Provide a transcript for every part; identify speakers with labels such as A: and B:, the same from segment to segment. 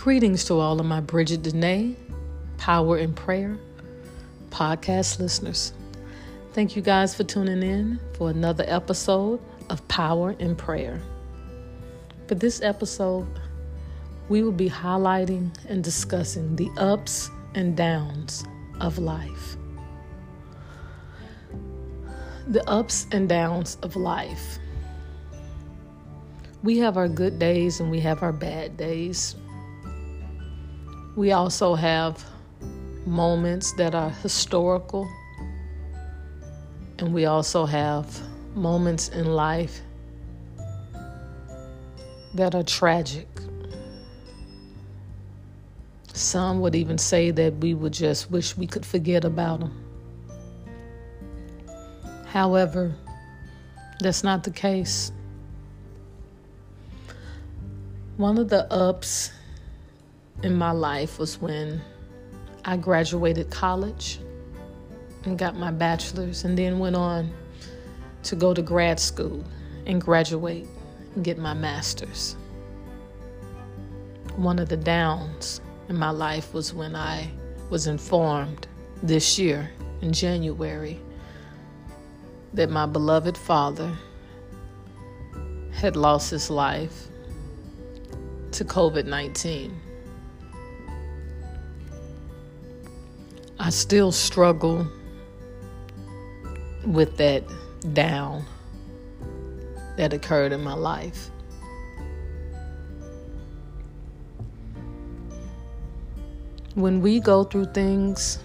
A: Greetings to all of my Bridget Dene, Power in Prayer podcast listeners. Thank you guys for tuning in for another episode of Power in Prayer. For this episode, we will be highlighting and discussing the ups and downs of life. The ups and downs of life. We have our good days and we have our bad days. We also have moments that are historical, and we also have moments in life that are tragic. Some would even say that we would just wish we could forget about them. However, that's not the case. One of the ups in my life was when I graduated college and got my bachelor's, and then went on to go to grad school and graduate and get my master's. One of the downs in my life was when I was informed this year in January that my beloved father had lost his life to COVID 19. I still struggle with that down that occurred in my life. When we go through things,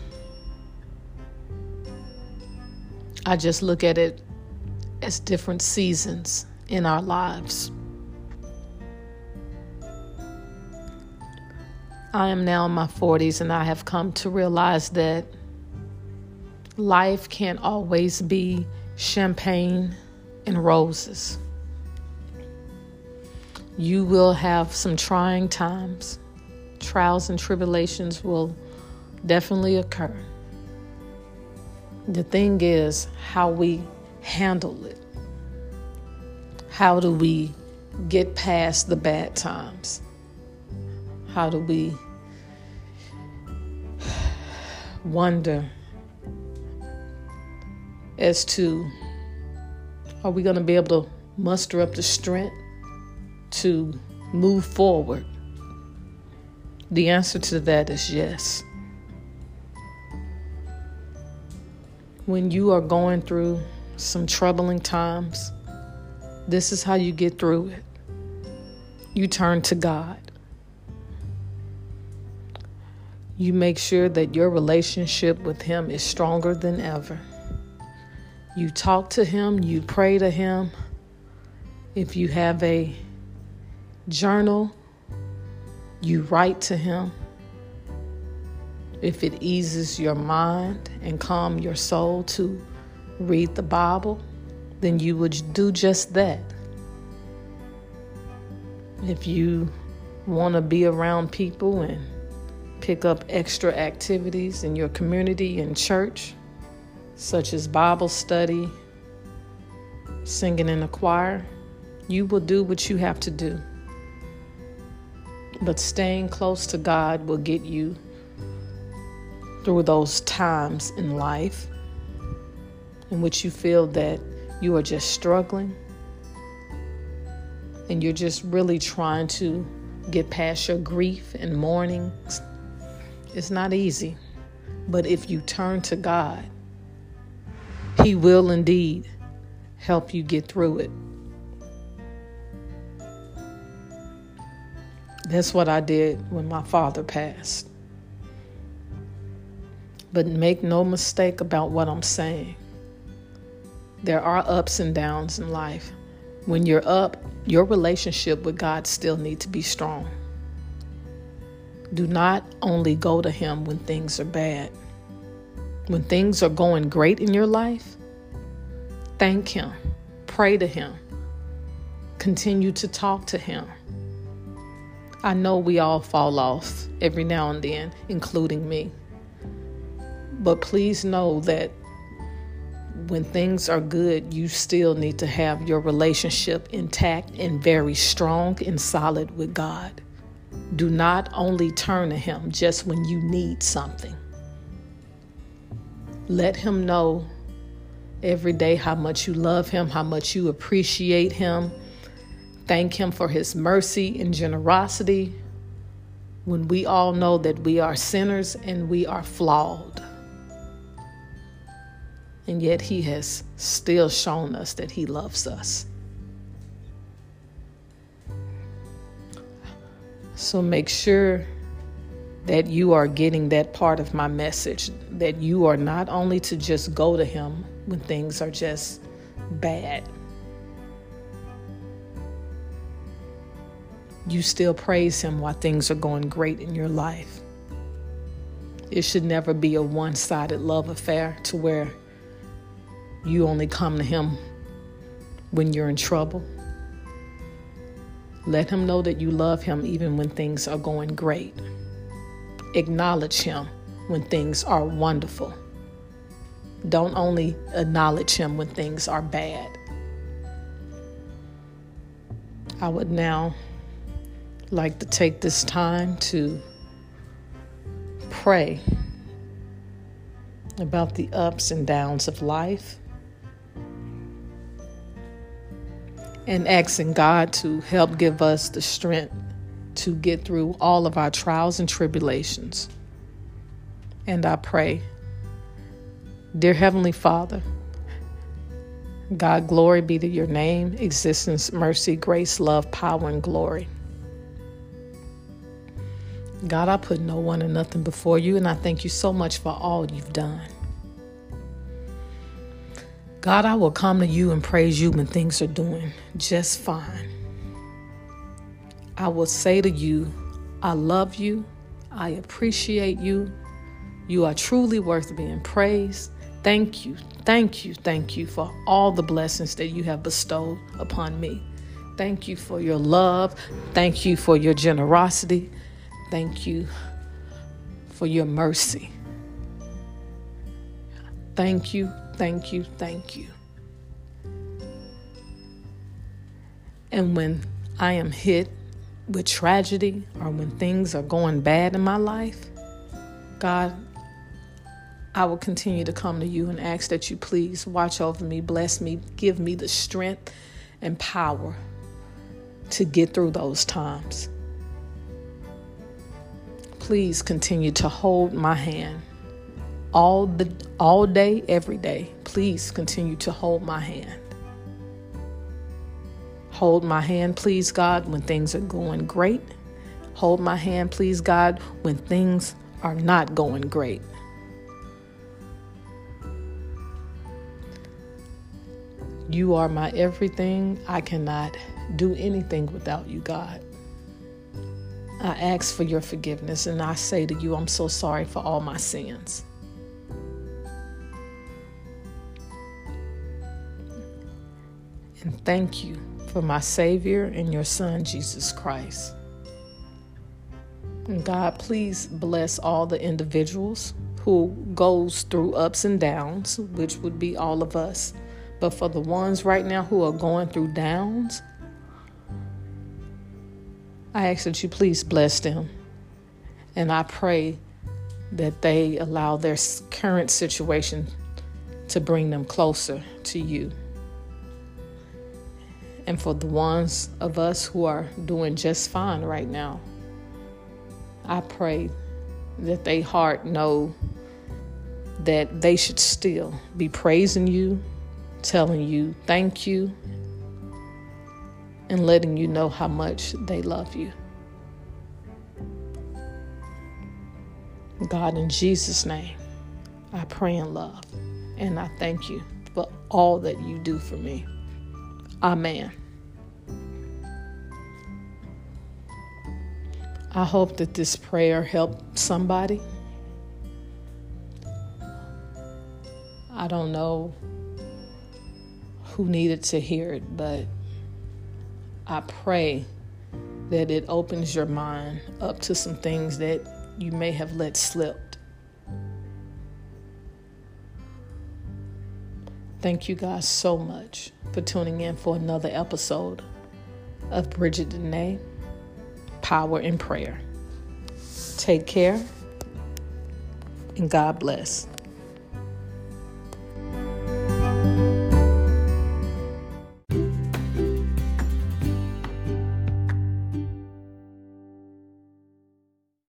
A: I just look at it as different seasons in our lives. I am now in my 40s and I have come to realize that life can't always be champagne and roses. You will have some trying times. Trials and tribulations will definitely occur. The thing is how we handle it. How do we get past the bad times? How do we wonder as to are we going to be able to muster up the strength to move forward? The answer to that is yes. When you are going through some troubling times, this is how you get through it. You turn to God. You make sure that your relationship with Him is stronger than ever. You talk to Him, you pray to Him. If you have a journal, you write to Him. If it eases your mind and calm your soul to read the Bible, then you would do just that. If you want to be around people and pick up extra activities in your community and church, such as Bible study, singing in a choir, you will do what you have to do. But staying close to God will get you through those times in life in which you feel that you are just struggling and you're just really trying to get past your grief and mourning it's not easy, but if you turn to God, He will indeed help you get through it. That's what I did when my father passed. But make no mistake about what I'm saying. There are ups and downs in life. When you're up, your relationship with God still needs to be strong. Do not only go to Him when things are bad. When things are going great in your life, thank Him, pray to Him, continue to talk to Him. I know we all fall off every now and then, including me. But please know that when things are good, you still need to have your relationship intact and very strong and solid with God. Do not only turn to Him just when you need something. Let Him know every day how much you love Him, how much you appreciate Him. Thank Him for His mercy and generosity when we all know that we are sinners and we are flawed. And yet He has still shown us that He loves us. So make sure that you are getting that part of my message that you are not only to just go to Him when things are just bad. You still praise Him while things are going great in your life. It should never be a one sided love affair to where you only come to Him when you're in trouble. Let Him know that you love Him even when things are going great. Acknowledge Him when things are wonderful. Don't only acknowledge Him when things are bad. I would now like to take this time to pray about the ups and downs of life and asking God to help give us the strength to get through all of our trials and tribulations. And I pray Dear Heavenly Father, God, glory be to your name, existence, mercy, grace, love, power, and glory. God, I put no one and nothing before you, and I thank you so much for all you've done. God, I will come to you and praise you when things are doing just fine. I will say to you, I love you, I appreciate you, you are truly worth being praised. Thank you, thank you, thank you for all the blessings that you have bestowed upon me. Thank you for your love. Thank you for your generosity. Thank you for your mercy. Thank you, thank you, thank you. And when I am hit with tragedy or when things are going bad in my life, God, I will continue to come to you and ask that you please watch over me, bless me, give me the strength and power to get through those times. Please continue to hold my hand all the all day every day. Please continue to hold my hand. Hold my hand, please God, when things are going great. Hold my hand, please God, when things are not going great. You are my everything. I cannot do anything without you, God. I ask for your forgiveness and I say to you, I'm so sorry for all my sins. And thank you for my Savior and your Son, Jesus Christ. And God, please bless all the individuals who goes through ups and downs, which would be all of us. But for the ones right now who are going through downs, I ask that you please bless them. And I pray that they allow their current situation to bring them closer to you. And for the ones of us who are doing just fine right now, I pray that they heart know that they should still be praising you telling you thank you and letting you know how much they love you. God, in Jesus' name, I pray in love and I thank you for all that you do for me. Amen. I hope that this prayer helped somebody. I don't know who needed to hear it, but I pray that it opens your mind up to some things that you may have let slip. Thank you guys so much for tuning in for another episode of Bridget Danae power in prayer. Take care and God bless.